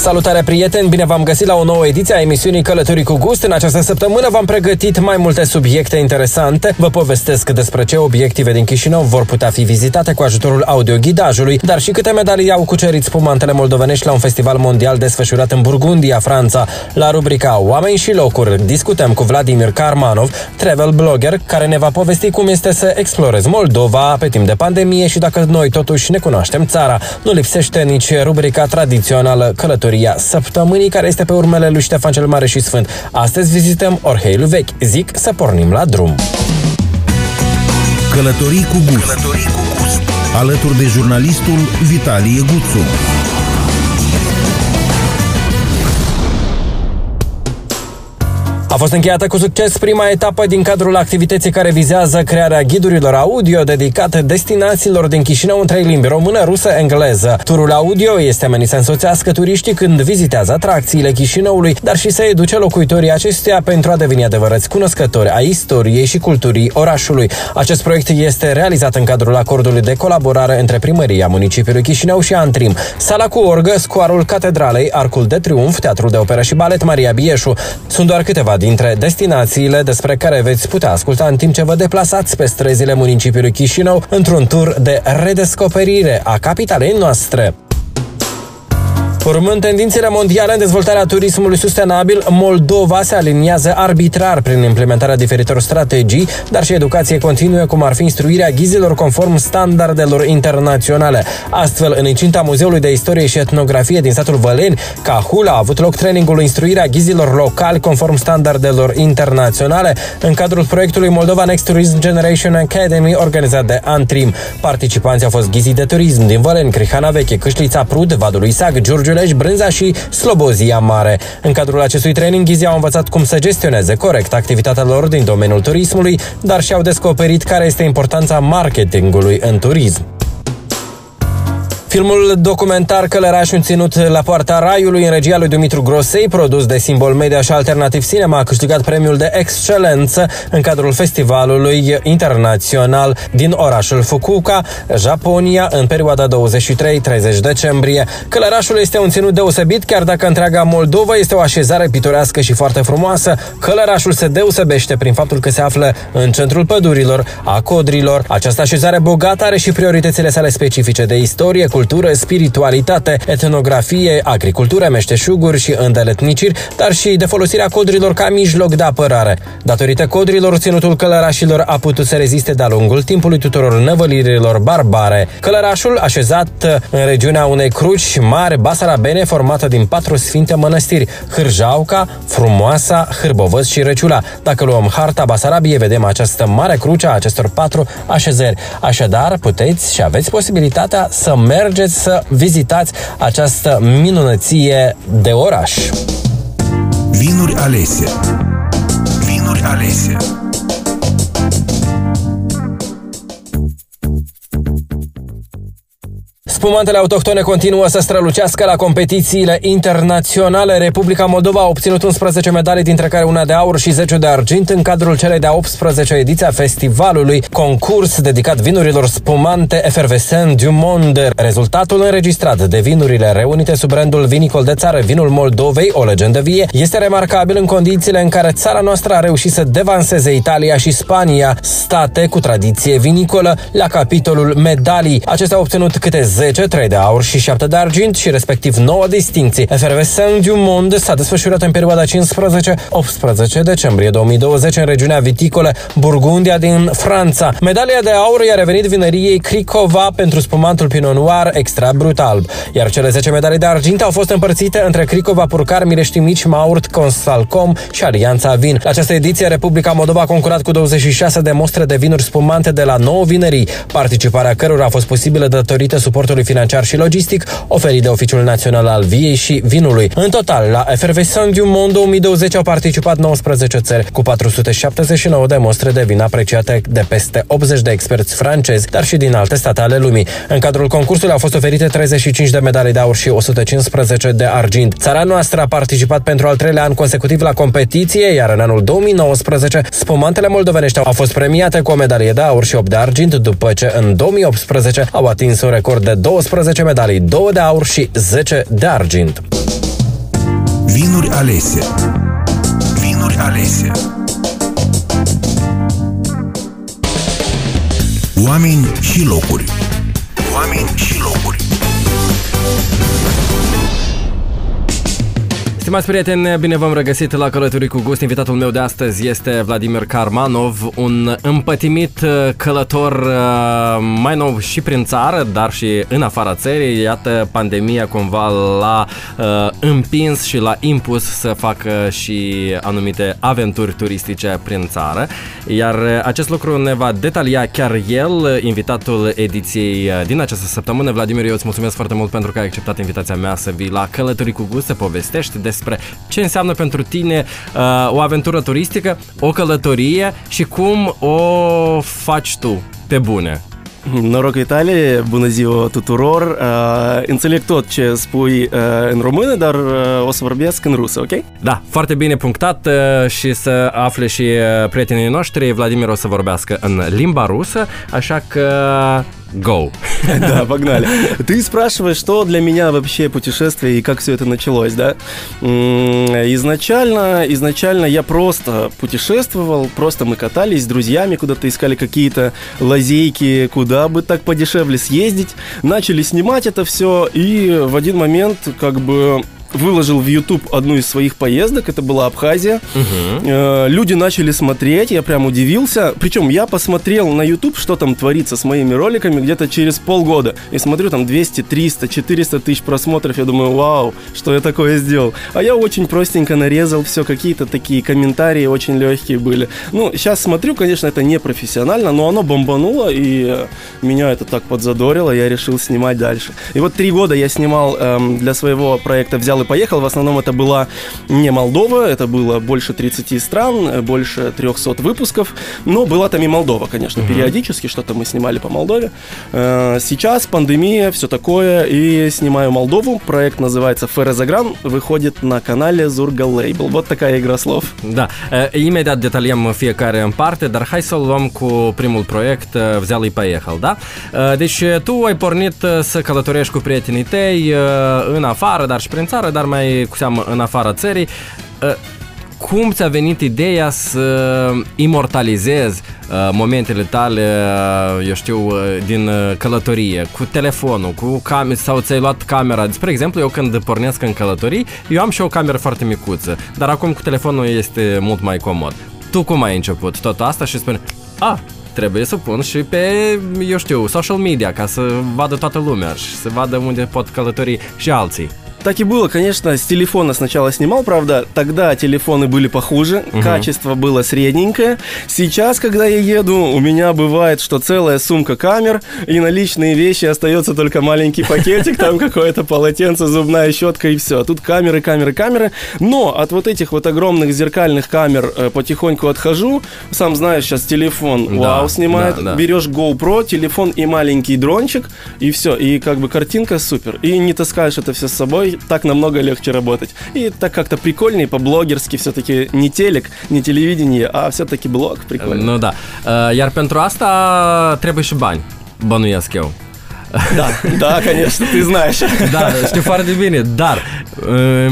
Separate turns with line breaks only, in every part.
Salutare prieteni, bine v-am găsit la o nouă ediție a emisiunii Călătorii cu Gust. În această săptămână v-am pregătit mai multe subiecte interesante. Vă povestesc despre ce obiective din Chișinău vor putea fi vizitate cu ajutorul audioghidajului, dar și câte medalii au cucerit spumantele moldovenești la un festival mondial desfășurat în Burgundia, Franța. La rubrica Oameni și locuri discutăm cu Vladimir Karmanov, travel blogger, care ne va povesti cum este să explorezi Moldova pe timp de pandemie și dacă noi totuși ne cunoaștem țara. Nu lipsește nici rubrica tradițională Călătorii istoria săptămânii care este pe urmele lui Ștefan cel Mare și Sfânt. Astăzi vizităm Orheiul Vechi. Zic să pornim la drum.
Călătorii cu gust. Călătorii cu gust. Alături de jurnalistul Vitalie Guțu.
A fost încheiată cu succes prima etapă din cadrul activității care vizează crearea ghidurilor audio dedicate destinațiilor din Chișinău în trei limbi, română, rusă, engleză. Turul audio este menit să însoțească turiștii când vizitează atracțiile Chișinăului, dar și să educe locuitorii acestuia pentru a deveni adevărați cunoscători a istoriei și culturii orașului. Acest proiect este realizat în cadrul acordului de colaborare între primăria municipiului Chișinău și Antrim. Sala cu orgă, scoarul Catedralei, Arcul de Triumf, Teatrul de Operă și Balet Maria Bieșu. Sunt doar câteva dintre destinațiile despre care veți putea asculta în timp ce vă deplasați pe străzile municipiului Chișinău într-un tur de redescoperire a capitalei noastre. Urmând tendințele mondiale în dezvoltarea turismului sustenabil, Moldova se aliniază arbitrar prin implementarea diferitor strategii, dar și educație continuă, cum ar fi instruirea ghizilor conform standardelor internaționale. Astfel, în incinta Muzeului de Istorie și Etnografie din satul Văleni, Cahul a avut loc trainingul instruirea ghizilor locali conform standardelor internaționale în cadrul proiectului Moldova Next Tourism Generation Academy organizat de Antrim. Participanții au fost ghizii de turism din Văleni, Crihana Veche, Câșlița Prud, Vadul Isaac, Giurgiu Giulești, Brânza și Slobozia Mare. În cadrul acestui training, ghizii au învățat cum să gestioneze corect activitatea lor din domeniul turismului, dar și-au descoperit care este importanța marketingului în turism. Filmul documentar Călăraș ținut la poarta Raiului în regia lui Dumitru Grosei, produs de Simbol Media și Alternativ Cinema, a câștigat premiul de excelență în cadrul festivalului internațional din orașul Fukuoka, Japonia, în perioada 23-30 decembrie. Călărașul este un ținut deosebit, chiar dacă întreaga Moldova este o așezare pitorească și foarte frumoasă. Călărașul se deosebește prin faptul că se află în centrul pădurilor, a codrilor. Această așezare bogată are și prioritățile sale specifice de istorie, cultură, spiritualitate, etnografie, agricultură, meșteșuguri și îndeletniciri, dar și de folosirea codrilor ca mijloc de apărare. Datorită codrilor, ținutul călărașilor a putut să reziste de-a lungul timpului tuturor năvălirilor barbare. Călărașul, așezat în regiunea unei cruci mari basarabene formată din patru sfinte mănăstiri, Hârjauca, Frumoasa, Hârbovăz și Răciula. Dacă luăm harta Basarabiei, vedem această mare cruce a acestor patru așezări. Așadar, puteți și aveți posibilitatea să mergeți mergeți să vizitați această minunăție de oraș.
Vinuri alese Vinuri alese
Spumantele autohtone continuă să strălucească la competițiile internaționale. Republica Moldova a obținut 11 medalii, dintre care una de aur și 10 de argint, în cadrul celei de-a 18 ediție a festivalului, concurs dedicat vinurilor spumante Efervescent du Monde. Rezultatul înregistrat de vinurile reunite sub brandul vinicol de țară Vinul Moldovei, o legendă vie, este remarcabil în condițiile în care țara noastră a reușit să devanseze Italia și Spania, state cu tradiție vinicolă, la capitolul medalii. Acestea au obținut câte 10 10, 3 de aur și 7 de argint și respectiv 9 distinții. Efervescent du Monde s-a desfășurat în perioada 15-18 decembrie 2020 în regiunea viticolă Burgundia din Franța. Medalia de aur i-a revenit vineriei Cricova pentru spumantul Pinot Noir extra brutal, iar cele 10 medalii de argint au fost împărțite între Cricova, Purcar, Mirești Mici, Maurt, Consalcom și Alianța Vin. La această ediție, Republica Moldova a concurat cu 26 de mostre de vinuri spumante de la 9 vinerii, participarea cărora a fost posibilă datorită suportului
supportului financiar și logistic oferit de Oficiul Național al Viei și Vinului. În total, la Effervescent du Monde 2020 au participat 19 țări, cu 479 de mostre de vin apreciate de peste 80 de experți francezi, dar și din alte state ale lumii. În cadrul concursului au fost oferite 35 de medalii de aur și 115 de argint. Țara noastră a participat pentru al treilea an consecutiv la competiție, iar în anul 2019 spumantele moldovenești au fost premiate cu o medalie de aur și 8 de argint, după ce în 2018 au atins un record de 12 medalii, 2 de aur și 10 de argint.
Vinuri alese. Vinuri alese. Oameni și locuri. Oameni și locuri
Stimați prieteni, bine v-am regăsit la Călătorii cu Gust. Invitatul meu de astăzi este Vladimir Karmanov, un împătimit uh, călător uh, mai nou și prin țară, dar și în afara țării. Iată, pandemia cumva l-a uh, împins și l-a impus să facă și anumite aventuri turistice prin țară. Iar acest lucru ne va detalia chiar el, invitatul ediției din această săptămână. Vladimir, eu îți mulțumesc foarte mult pentru că ai acceptat invitația mea să vii la Călătorii cu Gust, să povestești despre despre ce înseamnă pentru tine uh, o aventură turistică, o călătorie și cum o faci tu pe bune.
Noroc Italie, bună ziua tuturor! Uh, înțeleg tot ce spui uh, în română, dar uh, o să vorbesc în rusă, ok?
Da, foarte bine punctat uh, și să afle și uh, prietenii noștri. Vladimir o să vorbească în limba rusă, așa că Go.
Да, погнали. Ты спрашиваешь, что для меня вообще путешествие и как все это началось, да? Изначально, изначально я просто путешествовал, просто мы катались с друзьями, куда-то искали какие-то лазейки, куда бы так подешевле съездить, начали снимать это все, и в один момент как бы выложил в YouTube одну из своих поездок, это была Абхазия. Угу. Э, люди начали смотреть, я прям удивился. Причем я посмотрел на YouTube, что там творится с моими роликами где-то через полгода. И смотрю, там 200, 300, 400 тысяч просмотров. Я думаю, вау, что я такое сделал. А я очень простенько нарезал все, какие-то такие комментарии очень легкие были. Ну, сейчас смотрю, конечно, это не профессионально, но оно бомбануло, и э, меня это так подзадорило, я решил снимать дальше. И вот три года я снимал эм, для своего проекта, взял и поехал. В основном это была не Молдова, это было больше 30 стран, больше 300 выпусков, но была там и Молдова, конечно, угу. периодически что-то мы снимали по Молдове. Э, сейчас пандемия, все такое, и снимаю Молдову. Проект называется Ферезагран, выходит на канале Zurga Label. Вот такая игра слов.
Da, imediat detaliem fiecare în parte, dar hai să luăm cu primul proiect, Взял и поехал, da? Deci tu ai pornit să călătorești cu prietenii tăi în afară, dar și prin țară, dar mai cu seamă în afara țării. Ă, cum ți-a venit ideea să imortalizezi uh, momentele tale, uh, eu știu, uh, din călătorie, cu telefonul, cu camera sau ți-ai luat camera. Spre exemplu, eu când pornesc în călătorii, eu am și o cameră foarte micuță, dar acum cu telefonul este mult mai comod. Tu cum ai început tot asta și spune, a, trebuie să pun și pe, eu știu, social media ca să vadă toată lumea și să vadă unde pot călători și alții.
Так и было, конечно, с телефона сначала снимал, правда, тогда телефоны были похуже, угу. качество было средненькое. Сейчас, когда я еду, у меня бывает, что целая сумка камер, и на личные вещи остается только маленький пакетик, там какое-то полотенце, зубная щетка и все. Тут камеры, камеры, камеры. Но от вот этих вот огромных зеркальных камер э, потихоньку отхожу. Сам знаешь, сейчас телефон вау снимает, да, да. берешь GoPro, телефон и маленький дрончик, и все. И как бы картинка супер. И не таскаешь это все с собой, так намного легче работать. И так как-то прикольнее, по-блогерски все-таки не телек, не телевидение, а все-таки блог прикольно.
Ну да. Iar pentru asta trebuie și bani, bănuiesc eu.
Da, da, конечно, ты знаешь.
Da, știu foarte bine, dar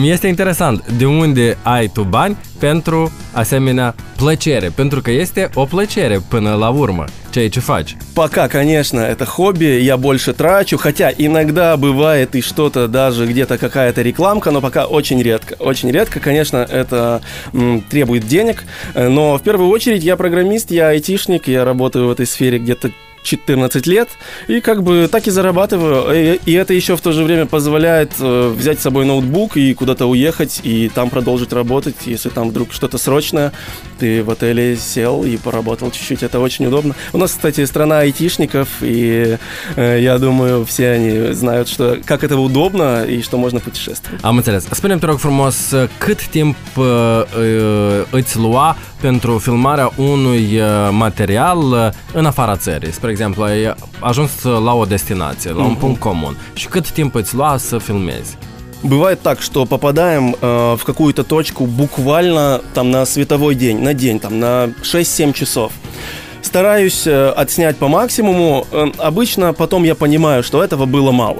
este interesant de unde ai tu bani pentru asemenea plăcere, pentru că este o plăcere până la ceea ce faci.
Пока, конечно, это хобби, я больше трачу, хотя иногда бывает и что-то, даже где-то какая-то рекламка, но пока очень редко. Очень редко, конечно, это м, требует денег, но в первую очередь я программист, я айтишник, я работаю в этой сфере где-то 14 лет, и как бы так и зарабатываю. И, это еще в то же время позволяет э, взять с собой ноутбук и куда-то уехать, и там продолжить работать. Если там вдруг что-то срочное, ты в отеле сел и поработал чуть-чуть. Это очень удобно. У нас, кстати, страна айтишников, и э, я думаю, все они знают, что как это удобно и что можно putешествовать.
Am înțeles. Spune-mi, te rog frumos, cât timp îți lua pentru filmarea unui material în afara țării? Spre exemplu, ai ajuns la o destinație, la un
Mhm.
punct comun. Și cât timp îți lua să filmezi?
Бывает так, что попадаем э, в какую-то точку буквально там на световой день, на день, там на 6-7 часов. Стараюсь э, отснять по максимуму. Э, обычно потом я понимаю, что этого было мало.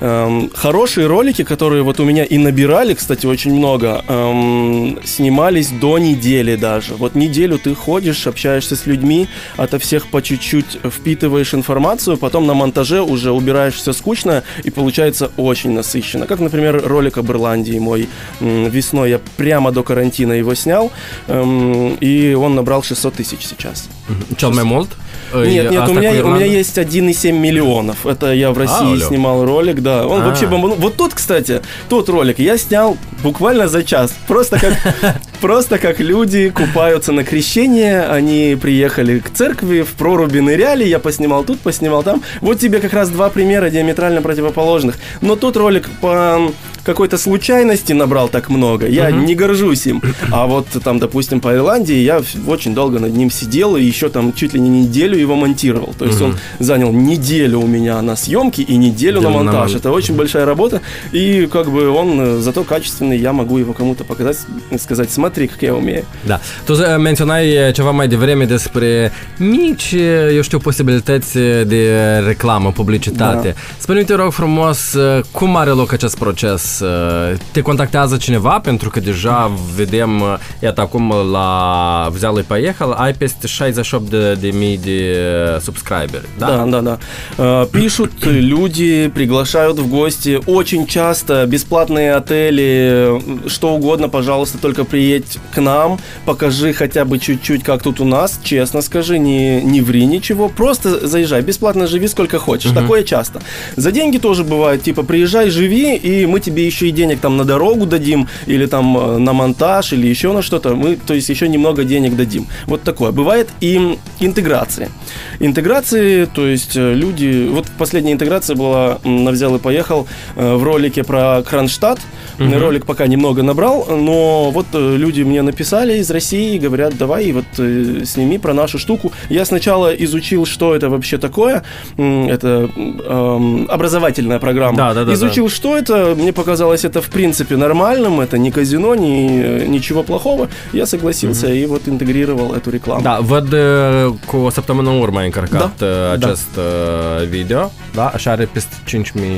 Эм, хорошие ролики, которые вот у меня и набирали, кстати, очень много, эм, снимались до недели даже. Вот неделю ты ходишь, общаешься с людьми, ото всех по чуть-чуть впитываешь информацию, потом на монтаже уже убираешь все скучное и получается очень насыщенно. Как, например, ролик об Ирландии мой м, весной, я прямо до карантина его снял, эм, и он набрал 600 тысяч сейчас.
Mai mult?
Нет, нет,
Asta
у меня, у меня есть 1,7 миллионов. Это я в России
Алло.
снимал ролик, да. Он
А.
вообще бомбанул. Вот тот, кстати, тот ролик я снял буквально за час. Просто как, просто как люди купаются на крещение. Они приехали к церкви, в проруби ныряли. Я поснимал тут, поснимал там. Вот тебе как раз два примера диаметрально противоположных. Но тот ролик по какой-то случайности набрал так много. Я не горжусь им. А вот там, допустим, по Ирландии я очень долго над ним сидел и еще там чуть ли не неделю его монтировал. То есть он занял неделю у меня на съемки и неделю на
Неделю на
монтаж.
мон-
Это очень большая работа. И как бы он э, зато качественный, я могу его кому-то показать, сказать, смотри, как я умею.
Da. Tu menționai ceva mai devreme despre mici, eu știu, posibilități de reclamă, publicitate.
Da.
Spune-mi, te rog frumos, cum are loc acest proces? Te contactează cineva? Pentru că deja vedem, iată, acum la и поехал, ai peste 68 de, de mii de uh, subscriberi, da?
Да, да, да. Э, Пишут люди, приглашают в гости. Очень часто бесплатные отели, э, что угодно, пожалуйста, только приедь к нам, покажи хотя бы чуть-чуть, как тут у нас, честно скажи, не, не ври ничего, просто заезжай, бесплатно живи сколько хочешь. Такое часто. За деньги тоже бывает, типа, приезжай, живи, и мы тебе еще и денег там на дорогу дадим, или там э, на монтаж, или еще на что-то. Мы, то есть, еще немного денег дадим. Вот такое. Бывает и интеграции. Интеграции, то есть э, люди... Вот последняя интеграция была на «Взял и поехал» э, в ролике про Кронштадт. Ролик пока немного набрал, но вот люди мне написали из России, говорят, давай вот сними про нашу штуку. Я сначала изучил, что это вообще такое. Это м, образовательная программа.
Да, да, да,
Изучил, что это. Мне показалось это в принципе нормальным. Это не казино, ни, ничего плохого. Я согласился и вот интегрировал эту рекламу.
Da, văd uh, cu săptămână în urmă ai încărcat
Da, da.
acest uh, video, da? Așa are peste 5.000 uh,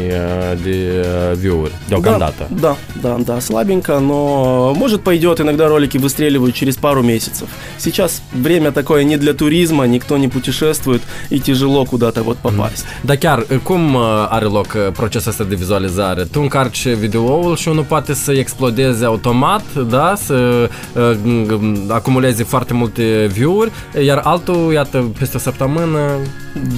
de uh, view-uri deocamdată.
Да, да, да, слабенько, но может пойдет. Иногда ролики выстреливают через пару месяцев. Сейчас время такое не для туризма, никто не путешествует и тяжело куда-то вот попасть.
Dar chiar, cum are loc procesul ăsta de vizualizare? Tu încarci videoul și unul poate să explodeze automat, da? Să uh, acumuleze foarte multe view-uri, iar altul, iată, peste o săptămână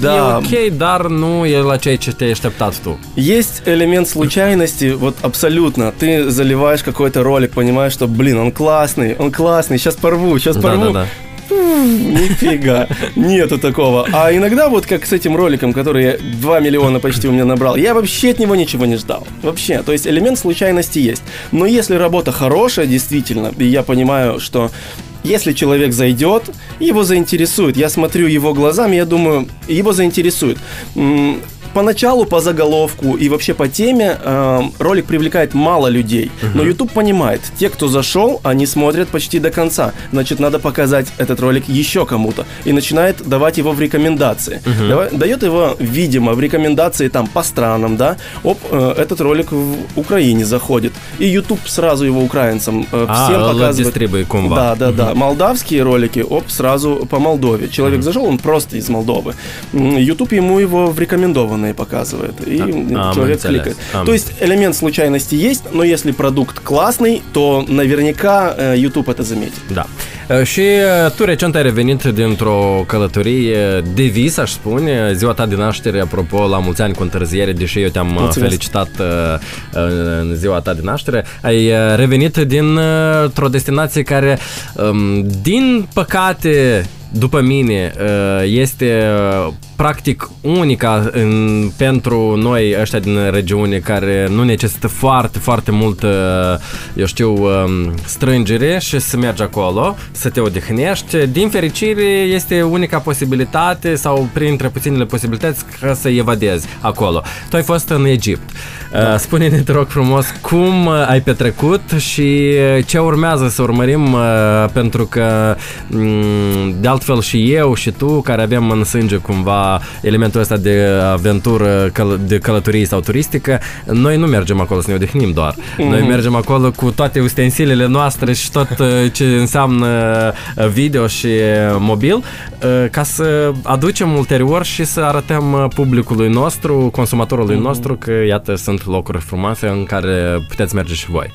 Da.
e ok, dar nu e la ceea ce te-ai așteptat tu.
Есть элемент случайности, вот абсолютно. Ты заливаешь какой-то ролик, понимаешь, что, блин, он классный, он классный, сейчас порву, сейчас порву.
Да-да-да.
Нифига, нету такого. А иногда вот как с этим роликом, который я 2 миллиона почти у меня набрал, я вообще от него ничего не ждал. Вообще, то есть элемент случайности есть. Но если работа хорошая, действительно, и я понимаю, что если человек зайдет, его заинтересует. Я смотрю его глазами, я думаю, его заинтересует. Поначалу по заголовку и вообще по теме э, ролик привлекает мало людей, но YouTube понимает, те, кто зашел, они смотрят почти до конца, значит, надо показать этот ролик еще кому-то. И начинает давать его в рекомендации, Дава- дает его, видимо, в рекомендации там по странам, да, оп, э, этот ролик в Украине заходит, и YouTube сразу его украинцам э,
А,
всем
îl
показывает. Да, да, да. Молдавские ролики, оп, сразу по Молдове. Человек зашел, он просто из Молдовы. YouTube ему его в рекомендованные показывает. И
А,
человек
мы
кликает.
А.
То есть элемент случайности есть, но если продукт классный, то наверняка э, YouTube это заметит.
Da. Și uh, tu recent ai revenit dintr-o călătorie de vis, aș spune, ziua ta de naștere, apropo, la mulți ani cu întârziere, deși eu te-am Mulțumesc. felicitat în ziua ta de naștere. Ai revenit dintr-o destinație care, um, din păcate, după mine, este practic unica în, pentru noi ăștia din regiune care nu necesită foarte, foarte mult, eu știu, um, strângere și să mergi acolo, să te odihnești. Din fericire este unica posibilitate sau printre puținele posibilități ca să evadezi acolo. Tu ai fost în Egipt. Da. Spune-ne, te rog frumos, cum ai petrecut și ce urmează să urmărim pentru că mm, de altfel și eu și tu care avem în sânge cumva elementul ăsta de aventură, de călătorie sau turistică, noi nu mergem acolo să ne odihnim doar. Mm-hmm. Noi mergem acolo cu toate ustensilele noastre și tot uh, ce înseamnă uh, video și uh, mobil ca să aducem ulterior și să arătăm publicului nostru, consumatorului mm-hmm. nostru că iată sunt locuri frumoase în care puteți merge și voi.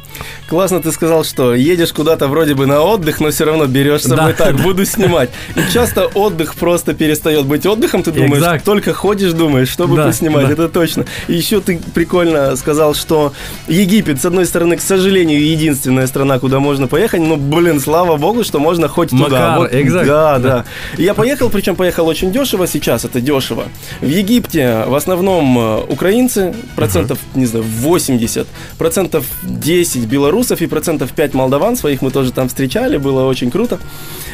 Классно ты сказал, что едешь куда-то вроде бы на отдых, но все равно берешь с собой да. так, буду снимать. И часто отдых просто перестает быть отдыхом, ты думаешь, Exact. только ходишь, думаешь, что бы да, поснимать, да. это точно. И еще ты прикольно сказал, что Египет, с одной стороны, к сожалению, единственная страна, куда можно поехать, но, блин, слава богу, что можно хоть Макар, туда. Вот, exact. Да, да, да. Я поехал, причем поехал очень дешево, сейчас это дешево. В Египте в основном э, украинцы, процентов, uh-huh. не знаю, 80, процентов 10 белорусов и процентов 5 молдаван, своих мы тоже там встречали, было очень круто.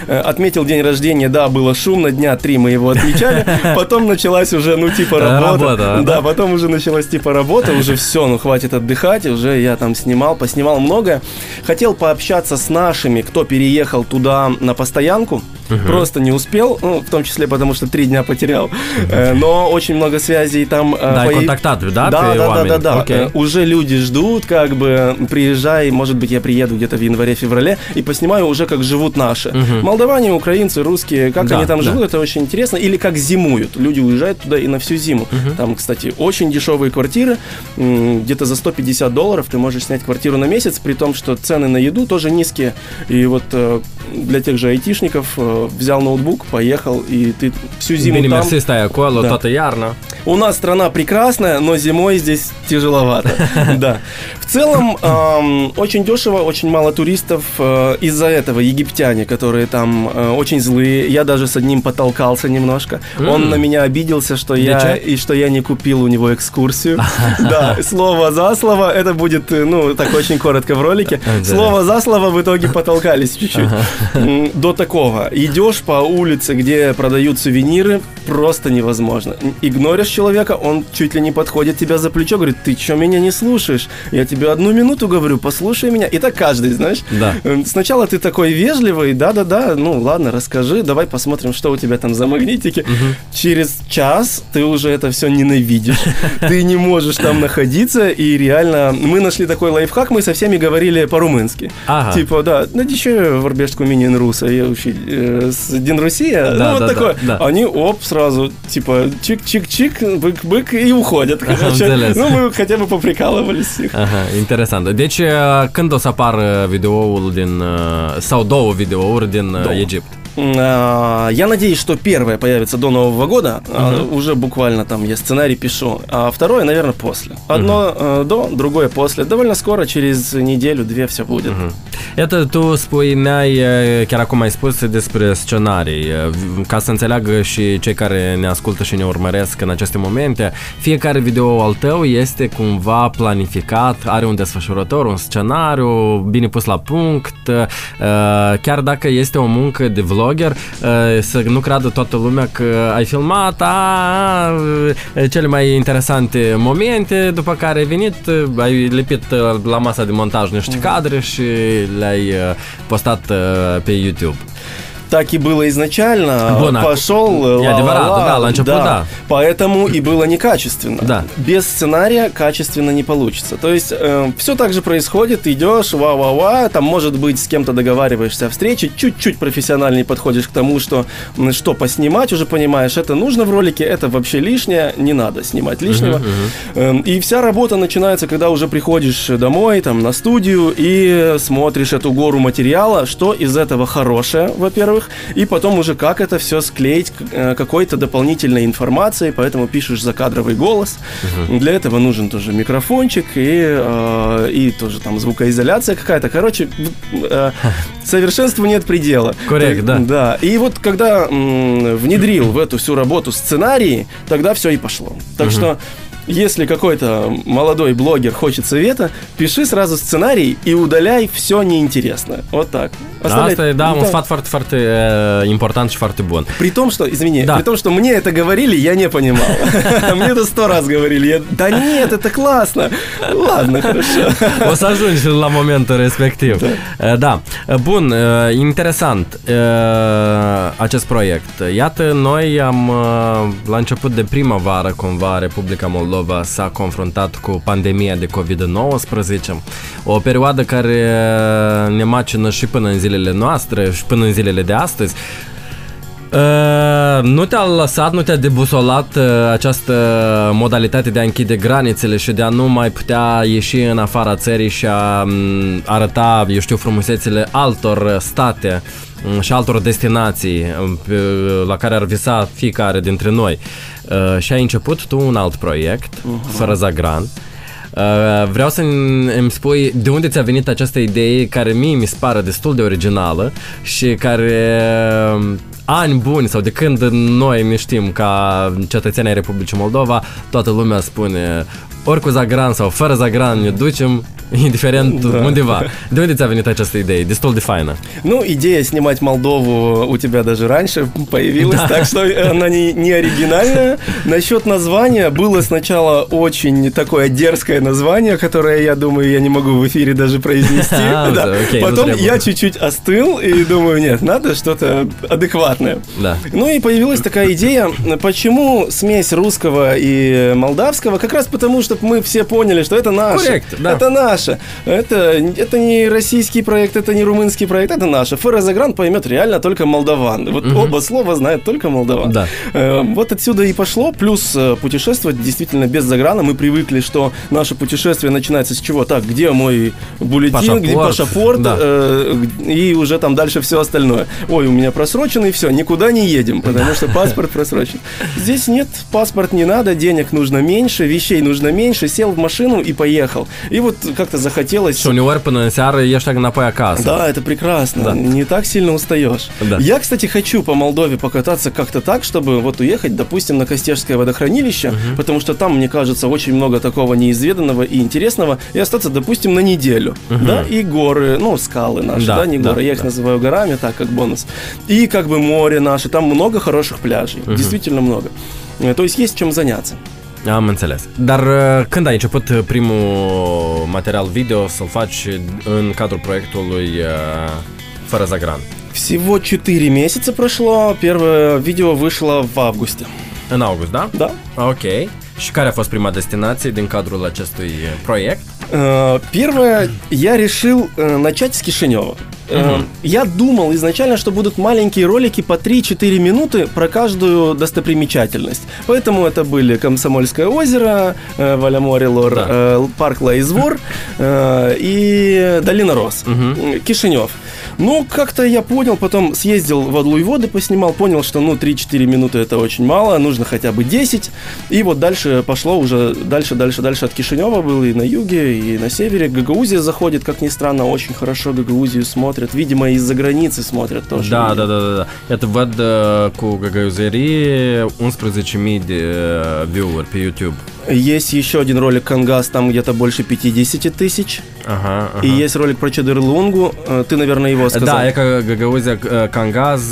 Э, отметил день рождения, да, было шумно, дня три мы его отмечали, потом началась уже, ну, типа работа. работа да, потом уже началась типа работа, уже все, ну, хватит отдыхать, уже я там снимал, поснимал многое. Хотел пообщаться с нашими, кто переехал туда на постоянку, Угу. Просто не успел, ну, в том числе потому, что три дня потерял. Угу. Но очень много связей там.
Э, да, по... контактат, да?
Да, да, да, да, да. Okay. Уже люди ждут, как бы приезжай, может быть, я приеду где-то в январе-феврале и поснимаю уже, как живут наши. Угу. Молдаване, украинцы, русские, как да, они там да. живут, это очень интересно. Или как зимуют. Люди уезжают туда и на всю зиму. Угу. Там, кстати, очень дешевые квартиры. Где-то за 150 долларов ты можешь снять квартиру на месяц, при том, что цены на еду тоже низкие. И вот э, для тех же айтишников взял ноутбук, поехал, и ты всю зиму там...
stai acolo, да. iarna.
У нас страна прекрасная, но зимой здесь тяжеловато. Да. В целом, эм, очень дешево, очень мало туристов. Э, из-за этого египтяне, которые там э, очень злые. Я даже с одним потолкался немножко. Он на меня обиделся, что я и что я не купил у него экскурсию. Да, слово за слово. Это будет, э, ну, так очень коротко в ролике. Слово за слово в итоге потолкались чуть-чуть. До такого. Идешь по улице, где продают сувениры, просто невозможно. Игноришь человека, он чуть ли не подходит тебя за плечо, говорит, ты что меня не слушаешь? Я тебе одну минуту говорю, послушай меня. И так каждый, знаешь.
Да.
Эм, сначала ты такой вежливый, да-да-да, ну ладно, расскажи, давай посмотрим, что у тебя там за магнитики. Угу. Через час ты уже это все ненавидишь. Ты не можешь там находиться, и реально мы нашли такой лайфхак, мы со всеми говорили по-румынски.
Ага.
Типа, да, надещу в Арбежку мини руса, я учить э, с Дин Россия. Да, ну, вот да, такое. Да, да. Они, оп, сразу, типа, чик-чик-чик, бык-бык, и уходят. Короче. Ну, мы хотя бы поприкалывались.
Aha, interesant. Deci, când o să apară videoul din, sau două videouri din două. Egipt?
А, я надеюсь, что первое появится до Нового года. Угу. Уже буквально там я сценарий пишу. А второе, наверное, после. Одно угу. до, другое после. Довольно скоро, через неделю-две все будет. Угу.
Iată, tu spui, mi-ai, chiar acum ai spus despre scenarii. Ca să înțeleagă și cei care ne ascultă și ne urmăresc în aceste momente, fiecare video al tău este cumva planificat, are un desfășurător, un scenariu bine pus la punct, chiar dacă este o muncă de vlog vlogger, să nu creadă toată lumea că ai filmat a, cele mai interesante momente, după care ai venit, ai lipit la masa de montaj niște cadre și le-ai postat pe YouTube.
Так и было изначально.
Acum-
Пошел.
Da, la început, da.
Поэтому и было некачественно.
Да.
Без сценария качественно не получится. То есть все так же происходит, идешь, ва-ва-ва, там, может быть, с кем-то договариваешься о встрече, чуть-чуть профессиональнее подходишь к тому, что, что поснимать, уже понимаешь, это нужно в ролике, это вообще лишнее, не надо снимать лишнего. Эм, И вся работа начинается, когда уже приходишь домой, там, на студию и смотришь эту гору материала, что из этого хорошее, во-первых, и потом уже как это все склеить э, какой-то дополнительной информацией, поэтому пишешь закадровый голос. Для этого нужен тоже микрофончик и, э, и тоже там звукоизоляция какая-то. Короче, э, совершенству нет предела.
Коррект, да.
Да. И вот когда м, внедрил в эту всю работу сценарий, тогда все и пошло. Так что если какой-то молодой блогер хочет совета, пиши сразу сценарий и удаляй все неинтересное. Вот так. Оставляй-
Asta da, un
Да.
sfat foarte, foarte important și foarte bun.
При том, что, извини,
Да.
при том, что мне это говорили, я не понимал. Мне это сто раз говорили. Я, да нет, это классно. Ладно, хорошо.
O să ajungi la momentul respectiv. Da. da. Bun, interesant acest proiect. Iată, noi am, la început de primăvară, cumva, Republica Moldova s-a confruntat cu pandemia de COVID-19, o perioadă care uh, ne macină și până în zilele noastre și până în zilele de astăzi. Uh, nu te-a lăsat, nu te-a debusolat uh, această modalitate de a închide granițele și de a nu mai putea ieși în afara țării și a um, arăta, eu știu, frumusețile altor state um, și altor destinații um, pe- la care ar visa fiecare dintre noi. Uh, și ai început tu un alt proiect, fără Zagran. Uh, vreau să îmi spui de unde ți-a venit această idee care mie mi se pare destul de originală și care uh, ani buni sau de când noi ne știm ca cetățeni ai Republicii Moldova, toată lumea spune ori cu Zagran sau fără Zagran ne ducem, undeva. De unde ți-a venit această idee? Destul de faină.
Ну, идея снимать Молдову у тебя даже раньше появилась, так что она не, не оригинальная. Насчет названия было сначала очень такое дерзкое название, которое, я думаю, я не могу в эфире даже произнести.
А,
Да.
окей,
Потом я чуть-чуть остыл и думаю, нет, надо что-то адекватное.
Да.
Ну и появилась такая идея, почему смесь русского и молдавского, как раз потому, чтобы мы все поняли, что это наше.
Коррект, да.
Это наше. Это, это не российский проект, это не румынский проект, это наше. Феррозагран поймет реально только молдаван. Вот оба слова знает только молдаван.
Да.
Э, Вот отсюда и пошло. Плюс э, путешествовать действительно без заграна. Мы привыкли, что наше путешествие начинается с чего? Так, где мой бюллетень, где
паспорт, да.
э, и уже там дальше все остальное. Ой, у меня просроченный, все, никуда не едем, потому что паспорт просрочен. Здесь нет, паспорт не надо, денег нужно меньше, вещей нужно меньше, сел в машину и поехал. И вот как-то захотелось...
Și uneori până în seară ești înapoi acasă.
Да, это прекрасно.
Да.
Не так сильно устаешь.
Да.
Я, кстати, хочу по Молдове покататься как-то так, чтобы вот уехать, допустим, на Костежское водохранилище, потому что там, мне кажется, очень много такого неизведанного и интересного, и остаться, допустим, на неделю. Да, и горы, ну, скалы наши,
Да,
да, не
да,
горы, я их
да.
называю горами, так как бонус. И как бы море наше, там много хороших пляжей, действительно много. Э, То есть есть чем заняться.
Am înțeles. Dar uh, când ai început uh, primul material video să-l faci în cadrul proiectului uh, Fără Zagran?
Всего 4 месяца прошло, первое видео вышло в августе.
În august, da?
Да,
Ok. Și care a fost prima destinație din cadrul acestui uh, proiect?
Э, Первое, я решил э, начать с Кишинева. Э, Я думал изначально, что будут маленькие ролики по 3-4 минуты про каждую достопримечательность. Поэтому это были Комсомольское озеро, э, Валяморе Лор,
Да.
э, парк Лаизвор э, и Долина Рос, Кишинев. Ну, как-то я понял, потом съездил в Адлу и воды, поснимал, понял, что ну 3-4 минуты это очень мало, нужно хотя бы 10. И вот дальше пошло уже дальше, дальше, дальше от Кишинева был и на юге, и на севере. Гагаузия заходит, как ни странно, очень хорошо Гагаузию смотрят. Видимо, из-за границы смотрят тоже.
Da, da, da. Iată, văd uh, cu găgăuzerii 11.000 de uh, view-uri pe YouTube.
Есть еще один ролик Кангас, там где-то больше 50 тысяч.
Ага, ага.
И есть ролик про Чедерлунгу. Э, Ты, наверное, его сказал.
Да, я Гагаузя Кангаз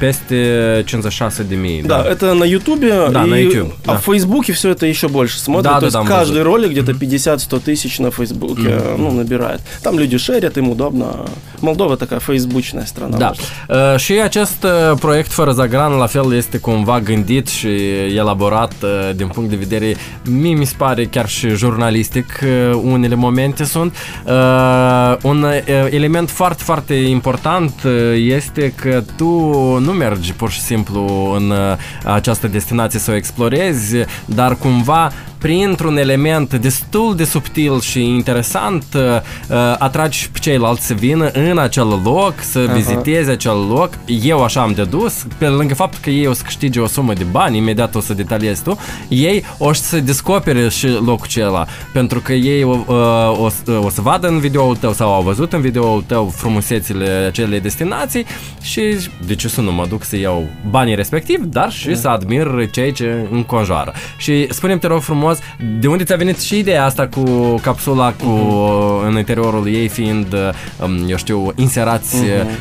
песте 56 деми.
Да, это на Ютубе.
Да,
и-
на YouTube,
А
да.
в Фейсбуке все это еще больше смотрят.
Да,
То
да,
есть каждый
будет.
ролик где-то 50-100 тысяч на Фейсбуке ну, набирает. Там люди шерят, им удобно. Молдова такая фейсбучная страна.
Da.
можно
Uh, și acest uh, proiect fără zagran la fel este cumva gândit și elaborat uh, din punct de vedere, mie mi se pare chiar și jurnalistic uh, unele momente sunt. Uh, un uh, element foarte, foarte important uh, este că tu nu mergi pur și simplu în uh, această destinație să o explorezi, dar cumva printr-un element destul de subtil și interesant uh, uh, atragi și pe ceilalți să vină în acel loc, să
Aha.
viziteze acel loc. Eu așa am dedus, pe lângă faptul că ei o să câștige o sumă de bani, imediat o să detaliezi tu, ei o să descopere și locul acela, pentru că ei uh, o, să- o să vadă în videoul tău sau au văzut în videoul tău frumusețile acelei destinații și de ce să nu mă duc să iau banii respectiv, dar și să admir ceea ce înconjoară. Și spune-mi, te rog frumos, de unde ți-a venit și ideea asta cu capsula cu în interiorul ei fiind, um, eu știu, uh,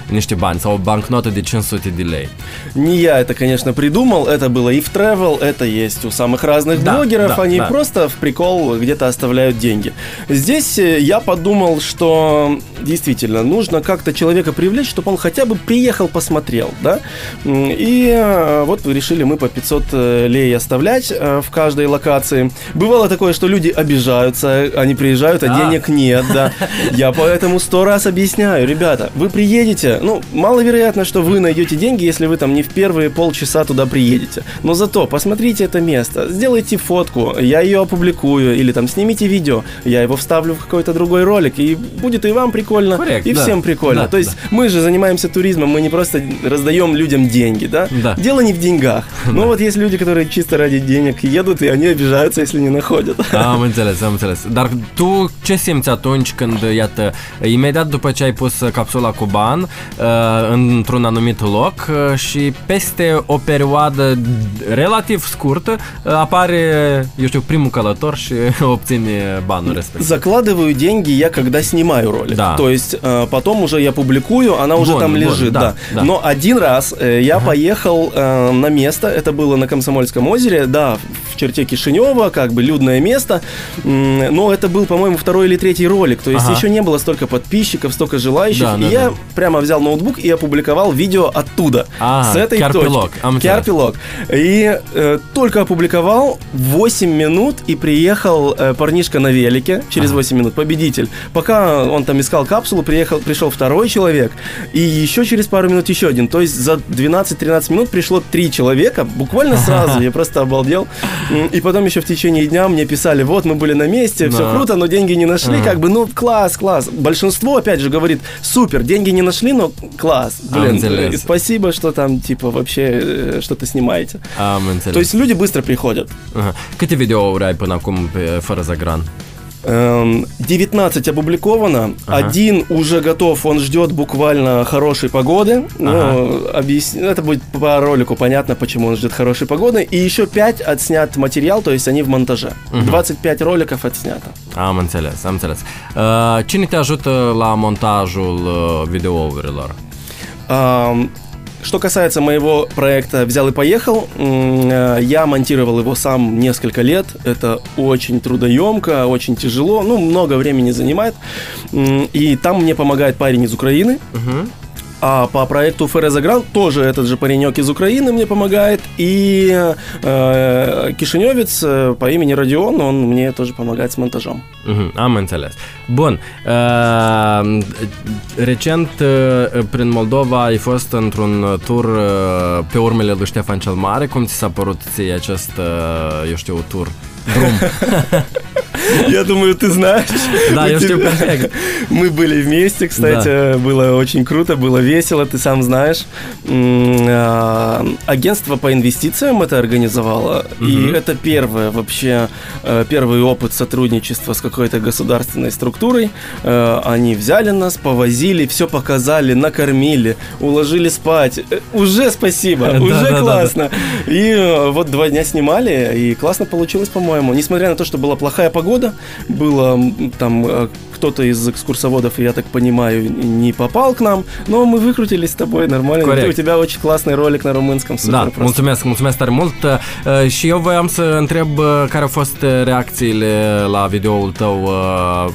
niște bani sau o bancnotă de 500 de lei?
Не я это, конечно, придумал, это было и в travel, это есть у самых разных
Да,
блогеров,
да,
они
да.
просто в прикол где-то оставляют деньги. Здесь э, я подумал, что действительно нужно как-то человека привлечь, чтобы он хотя бы приехал, посмотрел, да, и э, вот решили мы по 500 э, лей оставлять в каждой локации. Бывало такое, что люди обижаются, они приезжают, а
А.
денег нет, да. Я поэтому сто раз объясняю, ребята, вы приедете, ну, маловероятно, что вы найдете деньги, если вы там не в первые полчаса туда приедете. Но зато посмотрите это место, сделайте фотку, я ее опубликую, или там снимите видео, я его вставлю в какой-то другой ролик, и будет и вам прикольно,
Коррект,
и
да.
всем прикольно.
Да,
То есть мы же занимаемся туризмом, мы не просто раздаем людям деньги, да?
Да.
Дело не в деньгах. Ну вот есть люди, которые чисто ради денег едут, и они обижаются, если не находят.
Am înțeles, am înțeles. Dar tu ce simți atunci când, iată, imediat după ce ai pus capsula cu ban uh, într-un anumit loc uh, și peste o perioadă relativ scurtă uh, apare, eu știu, primul călător și obține banul respectiv.
Закладываю деньги я, когда снимаю ролик.
Да.
То есть э, потом уже я публикую, она уже
Вон,
там лежит.
да,
да.
да.
Но один раз э, я поехал э, на место, это было на Комсомольском озере, да, в черте Кишинева, как бы людное место. Но это был, по-моему, второй или третий ролик. То есть
Ага.
еще не было столько подписчиков, столько желающих.
Да,
и
да,
я
да.
прямо взял ноутбук и опубликовал видео оттуда.
А,
с этой
Керпилок,
точки. Керпилок. И э, только опубликовал 8 минут и приехал э, парнишка на велике через 8 минут, победитель. Пока он там искал капсулу, приехал, пришел второй человек, и еще через пару минут еще один. То есть за 12-13 минут пришло три человека, буквально сразу, я просто обалдел. И потом еще в течение дня мне писали, вот мы были на месте, все круто, но деньги не нашли, как бы, ну класс, класс. Большинство, опять же, говорит, супер, деньги не нашли, но класс. Блин, спасибо, что там, типа, вообще э, что-то снимаете. То есть люди bыстро приходят.
Câte videouri ai până acum pe Fără Zagran?
Эм, 19 опубликовано,
Ага.
один уже готов, он ждет буквально хорошей погоды. Ну, объяс- это будет по ролику понятно, почему он ждет хорошей погоды. И еще 5 отснят материал, то есть они в монтаже. 25 роликов отснято.
Am înțeles, am înțeles. Uh, cine te ajută la montajul uh, videourilor?
Что касается моего проекта «Взял и поехал», э, я монтировал его сам несколько лет. Это очень трудоемко, очень тяжело, ну, много времени занимает. И там мне помогает парень из Украины. А по проекту Фереза Гранд тоже этот же паренек из Украины мне помогает. И э, кишиневец э, по имени Родион, он мне тоже помогает с монтажом.
Mhm, am înțeles. Bun. Uh, recent, uh, prin Moldova, ai fost într-un tur uh, pe urmele lui Ștefan cel Mare. Cum ți s-a părut ție acest, uh, eu știu, tur? Drum.
Я думаю, ты знаешь.
Да, я știu perfect.
Мы были вместе, кстати, было очень круто, было весело, ты сам знаешь. А, агентство по инвестициям это организовало, и это первое вообще, э, первый опыт сотрудничества с какой-то государственной структурой. Э, они взяли нас, повозили, все показали, накормили, уложили спать. Э, уже спасибо, уже классно. И вот два дня снимали, и классно получилось, по-моему. Несмотря на то, что была плохая погода, было там кто-то из экскурсоводов, я так понимаю, не попал к нам, но мы выкрутились с тобой нормально.
Corect.
У тебя очень классный rolic на românscăm, super
Da, mulțumesc, mulțumesc tare mult Uh, și eu voiam să întreb care au fost reacțiile la videoul tău uh,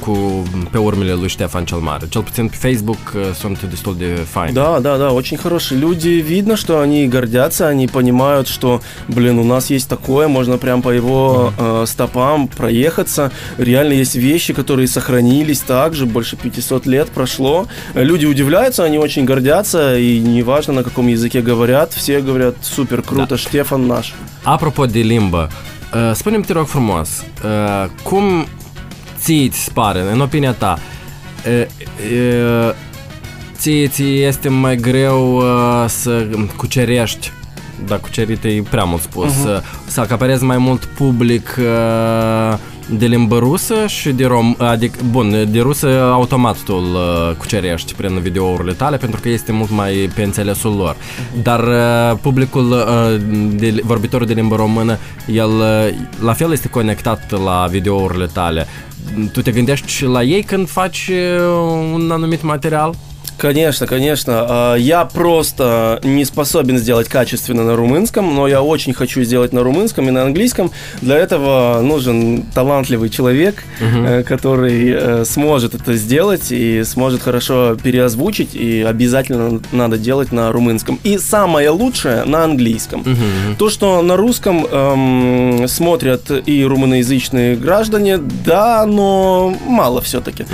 cu pe urmele lui Ștefan cel Mare. Cel puțin pe Facebook uh, sunt destul de faine.
Да, да, да, очень хорошие люди. Видно, что они гордятся, они понимают, что, блин, у нас есть такое, можно прям по его э, стопам проехаться. Реально есть вещи, которые сохранились также, больше 500 лет прошло. Э, Люди удивляются, они очень гордятся, и неважно, на каком языке говорят, все говорят, супер, круто, Штефан наш.
Apropo de limbă, uh, spune-mi, te rog frumos, uh, cum ție ți se pare, în opinia ta, uh, uh, ție ți este mai greu uh, să cucerești da, cucerit e prea mult spus, uh, să acaparezi mai mult public uh, de limbă rusă și de rom, adică, bun, de rusă automat tu îl uh, cucerești prin videourile tale pentru că este mult mai pe înțelesul lor. Dar uh, publicul uh, de, vorbitor de limbă română, el uh, la fel este conectat la videourile tale. Tu te gândești și la ei când faci uh, un anumit material?
Конечно, конечно. А, Я просто не способен сделать качественно на румынском, но я очень хочу сделать на румынском и на английском. Для этого нужен талантливый человек, э, который э, сможет это сделать и сможет хорошо переозвучить, и обязательно надо делать на румынском. И самое лучшее на английском. То, что на русском эм, смотрят и румыноязычные граждане, да, но мало все-таки.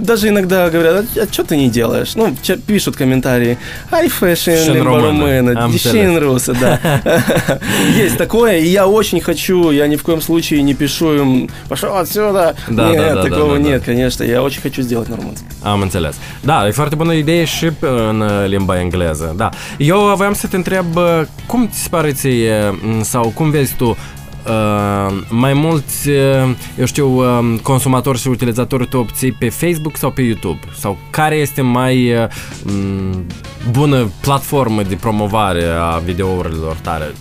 Даже иногда говорят, а, что ты не делаешь? Ну, ча- пишут комментарии, ai,
faci
numai
deci
în rusă, да. Есть такое, и я очень хочу, я ни в коем случае не пишу им, пошел отсюда.
Да,
Нет,
да, да,
такого
да, да,
нет,
да.
конечно, я очень хочу сделать на румынском.
Am înțeles. Da, e foarte bună idee și în limba engleză. Da. Eu voiam să te întreb cum ți se pare ție m, sau cum vezi tu uh, mai mulți, uh, eu știu, uh, consumatori și utilizatori tu obții pe Facebook sau pe YouTube? Sau care este mai uh, bună platformă de promovare a videourilor tale?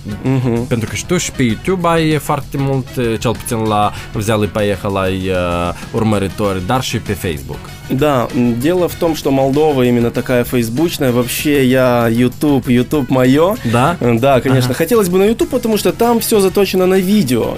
Pentru că și tu și pe YouTube ai foarte mult, uh, cel puțin la Взяли Поехал, ai uh, urmăritori, dar și pe Facebook.
Да, дело в том, что Молдова именно такая фейсбучная. Вообще я YouTube, YouTube мое.
Да?
Э, Да, конечно. Хотелось бы на YouTube, потому что там все заточено на видео.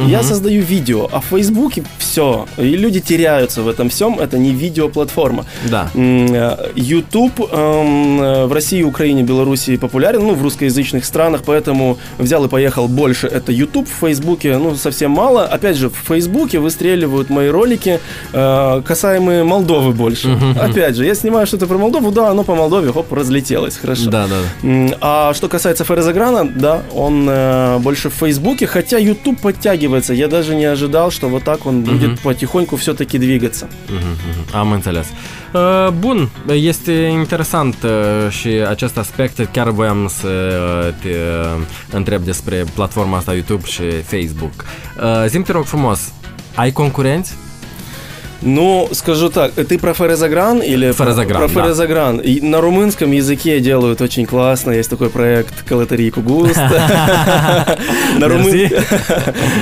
Я создаю видео, а в Фейсбуке все. И люди теряются в этом всем. Это не видеоплатформа.
Да.
Э, YouTube эм, э, в России, Украине, Белоруссии популярен, ну, в русскоязычных странах, поэтому взял и поехал больше. Это YouTube, в Фейсбуке, ну, совсем мало. Опять же, в Фейсбуке выстреливают мои ролики, э, касаемые Молдовы больше. Опять же, я снимаю что-то про Молдову, да, оно по Молдове, хоп, разлетелось, хорошо.
Да, да.
А что касается Ферезаграна, да, он э, больше в Фейсбуке, хотя YouTube подтягивается. Я даже не ожидал, что вот так он будет потихоньку все-таки двигаться.
Mhm, Am înțeles. Uh, Bun, este interesant uh, și acest aspect. Chiar voiam să uh, te uh, întreb despre platforma asta YouTube și Facebook. Uh, Zim te rog frumos, ai concurenți?
Ну, скажу так, ты про Ферезагран или
Ферезагран,
про
да.
Ферезагран? И на румынском языке делают очень классно. Есть такой проект Калатарий Кугуст. На румын-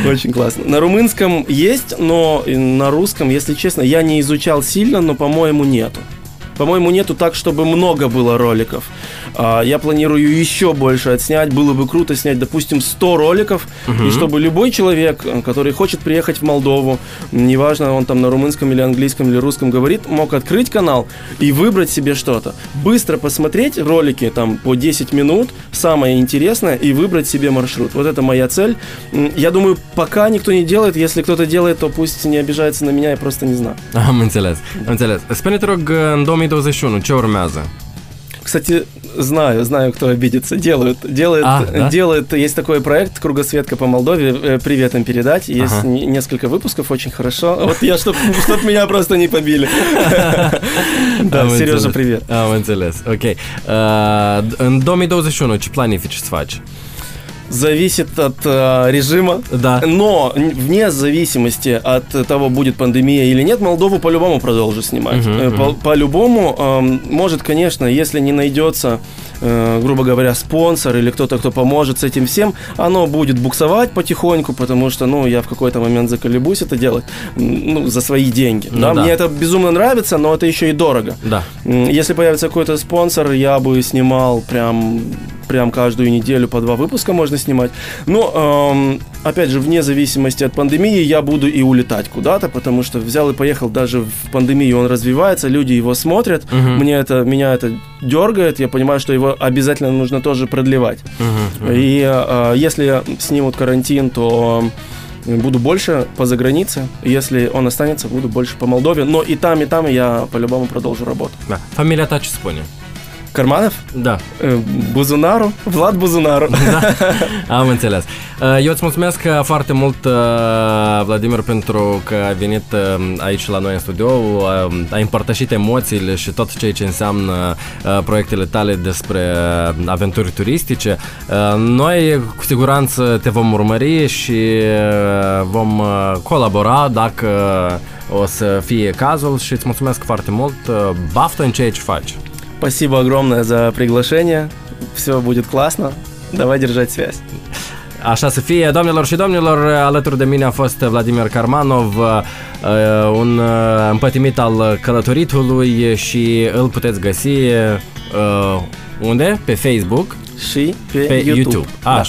Очень классно. На румынском есть, но на русском, если честно, я не изучал сильно, но, по-моему, нету. По-моему, нету так, чтобы много было роликов. А, Я планирую еще больше отснять. Было бы круто снять, допустим, 100 роликов. И чтобы любой человек, э, который хочет приехать в Молдову, неважно, он там на румынском или английском или русском говорит, мог открыть канал и выбрать себе что-то. Быстро посмотреть ролики там по 10 минут, самое интересное, и выбрать себе маршрут. Вот это моя цель. Я думаю, пока никто не делает. Если кто-то делает, то пусть не обижается на меня, я просто не знаю.
Am înțeles, am înțeles. Spune te rog, în 2021, ce urmează?
Кстати, знаю, знаю, кто обидится. Делают, делают,
А, да?
делают. Есть такой проект «Кругосветка по Молдове». Э, Привет им передать. Есть
Ага.
не- несколько выпусков, очень хорошо. Вот я, чтоб, чтоб меня просто не побили. Да,
Am
Сережа, привет.
Am înțeles, ok. În 2021 ce planifici să faci?
Зависит от э, режима.
Да.
Но вне зависимости от того, будет пандемия или нет, Молдову по-любому продолжу снимать. Э,
мгм.
по- По-любому, эм, может, конечно, если не найдется, э, грубо говоря, спонсор или кто-то, кто поможет с этим всем, оно будет буксовать потихоньку, потому что, ну, я в какой-то момент заколебусь это делать, ну, за свои деньги.
Ну
да?
да.
Мне это безумно нравится, но это еще и дорого.
Да.
Если появится какой-то спонсор, я бы снимал прям, прям каждую неделю по два выпуска можно снимать. Но, эм, опять же, вне зависимости от пандемии, я буду и улетать куда-то, потому что взял и поехал даже в пандемию, он развивается, люди его смотрят,
Мгм.
мне это, меня это дергает, я понимаю, что его обязательно нужно тоже продлевать.
Мгм.
И э, если снимут карантин, то буду больше по загранице. Если он останется, буду больше по Молдове. Но и там, и там я по-любому продолжу работу.
Da. Familia ta
Cărmanov?
Da.
Buzunaru? Vlad Buzunaru. Da,
am înțeles. Eu îți mulțumesc uh, foarte mult, uh, Vladimir, pentru că ai venit uh, aici la noi în studio, ai împărtășit emoțiile și tot ceea ce înseamnă proiectele tale despre aventuri turistice. Noi, cu siguranță, te vom urmări și vom colabora dacă o să fie cazul și îți mulțumesc foarte mult. Baftă în ceea ce faci!
Спасибо огромное за приглашение. Все будет классно. Давай держать связь.
Așa să fie, doamnelor și domnilor, alături de mine a fost Vladimir Karmanov, uh, un uh, împătimit al călătoritului și îl puteți găsi uh, unde? Pe Facebook,
Și pe,
pe YouTube. YouTube.
Da.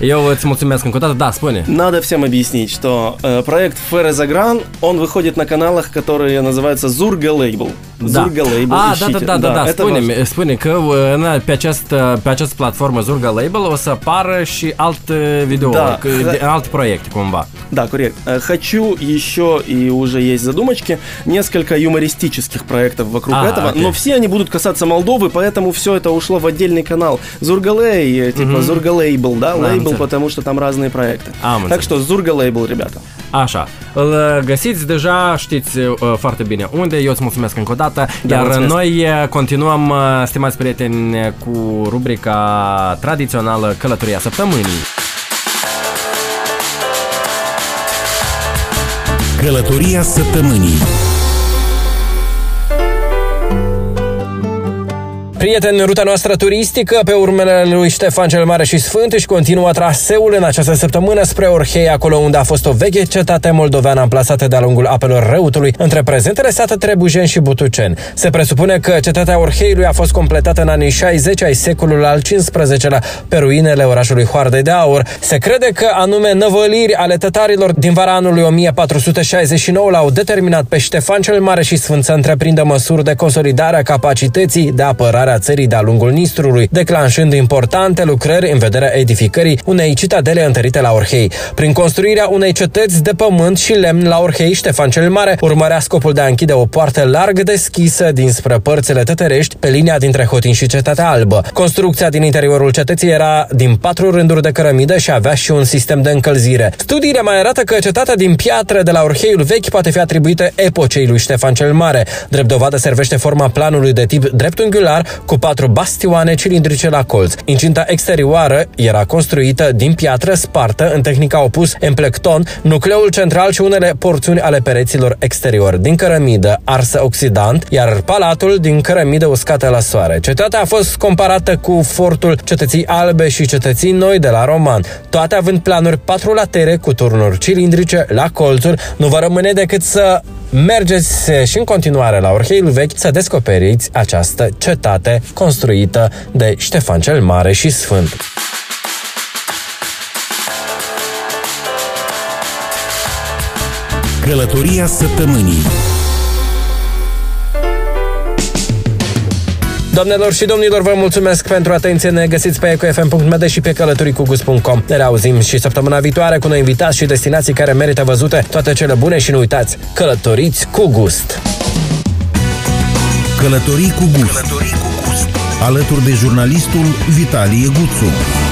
Eu îți mulțumesc încă o dată. Da, spune.
Надо всем объяснить, что э, проект Ферезагран, он выходит на каналах, которые называются Зурга Лейбл.
Da.
Zurga Label,
A, da,
ищите.
da, da, da, da.
это
Spune, spune că în, pe, acest, pe această platformă Zurga Label o să apară și alt video,
Da.
c- de- alt proiect cumva.
Да, коррект. Э, Хочу еще, и уже есть задумочки, несколько юмористических проектов вокруг
А,
этого,
окей.
но все они будут касаться Молдовы, поэтому все это ушло в отдельный канал. Зургалей, э, типа Зурга Лейбл, да,
Да,
лейбл,
înțeleg.
потому что там разные проекты.
Am
Так
înțeles.
что Зурга Лейбл, ребята.
Așa, îl uh, găsiți deja, știți uh, foarte bine unde, eu îți mulțumesc încă o dată,
Da,
iar
mulțumesc.
noi uh, continuăm, uh, stimați prieteni, cu rubrica tradițională Călătoria Săptămânii.
Călătoria săptămânii
Prieteni, ruta noastră turistică pe urmele lui Ștefan cel Mare și Sfânt își continuă traseul în această săptămână spre Orhei, acolo unde a fost o veche cetate moldoveană amplasată de-a lungul apelor Răutului, între prezentele sate Trebujen și Butuceni. Se presupune că cetatea Orheiului a fost completată în anii 60 ai secolului al XV-lea pe ruinele orașului Hoardei de Aur. Se crede că anume năvăliri ale tătarilor din vara anului 1469 l-au determinat pe Ștefan cel Mare și Sfânt să întreprindă măsuri de consolidare a capacității de apărare a țării de-a lungul Nistrului, declanșând importante lucrări în vederea edificării unei citadele întărite la Orhei. Prin construirea unei cetăți de pământ și lemn la Orhei, Ștefan cel Mare urmărea scopul de a închide o poartă larg deschisă dinspre părțile tătărești pe linia dintre Hotin și Cetatea Albă. Construcția din interiorul cetății era din patru rânduri de cărămidă și avea și un sistem de încălzire. Studiile mai arată că cetatea din piatră de la Orheiul vechi poate fi atribuită epocei lui Ștefan cel Mare. Drept dovadă servește forma planului de tip dreptunghiular cu patru bastioane cilindrice la colț. Incinta exterioară era construită din piatră spartă în tehnica opus emplecton, nucleul central și unele porțiuni ale pereților exteriori din cărămidă arsă oxidant, iar palatul din cărămidă uscată la soare. Cetatea a fost comparată cu fortul cetății albe și cetății noi de la roman, toate având planuri patru latere cu turnuri cilindrice la colțuri. Nu vă rămâne decât să mergeți și în continuare la Orheiul Vechi să descoperiți această cetate construită de Ștefan cel Mare și Sfânt.
Călătoria săptămânii
Doamnelor și domnilor, vă mulțumesc pentru atenție. Ne găsiți pe ecofm.md și pe călătoricugust.com. Ne reauzim și săptămâna viitoare cu noi invitați și destinații care merită văzute. Toate cele bune și nu uitați, călătoriți cu gust!
Călătoriți cu gust Călătorii cu gust alături de jurnalistul Vitalie Guțu.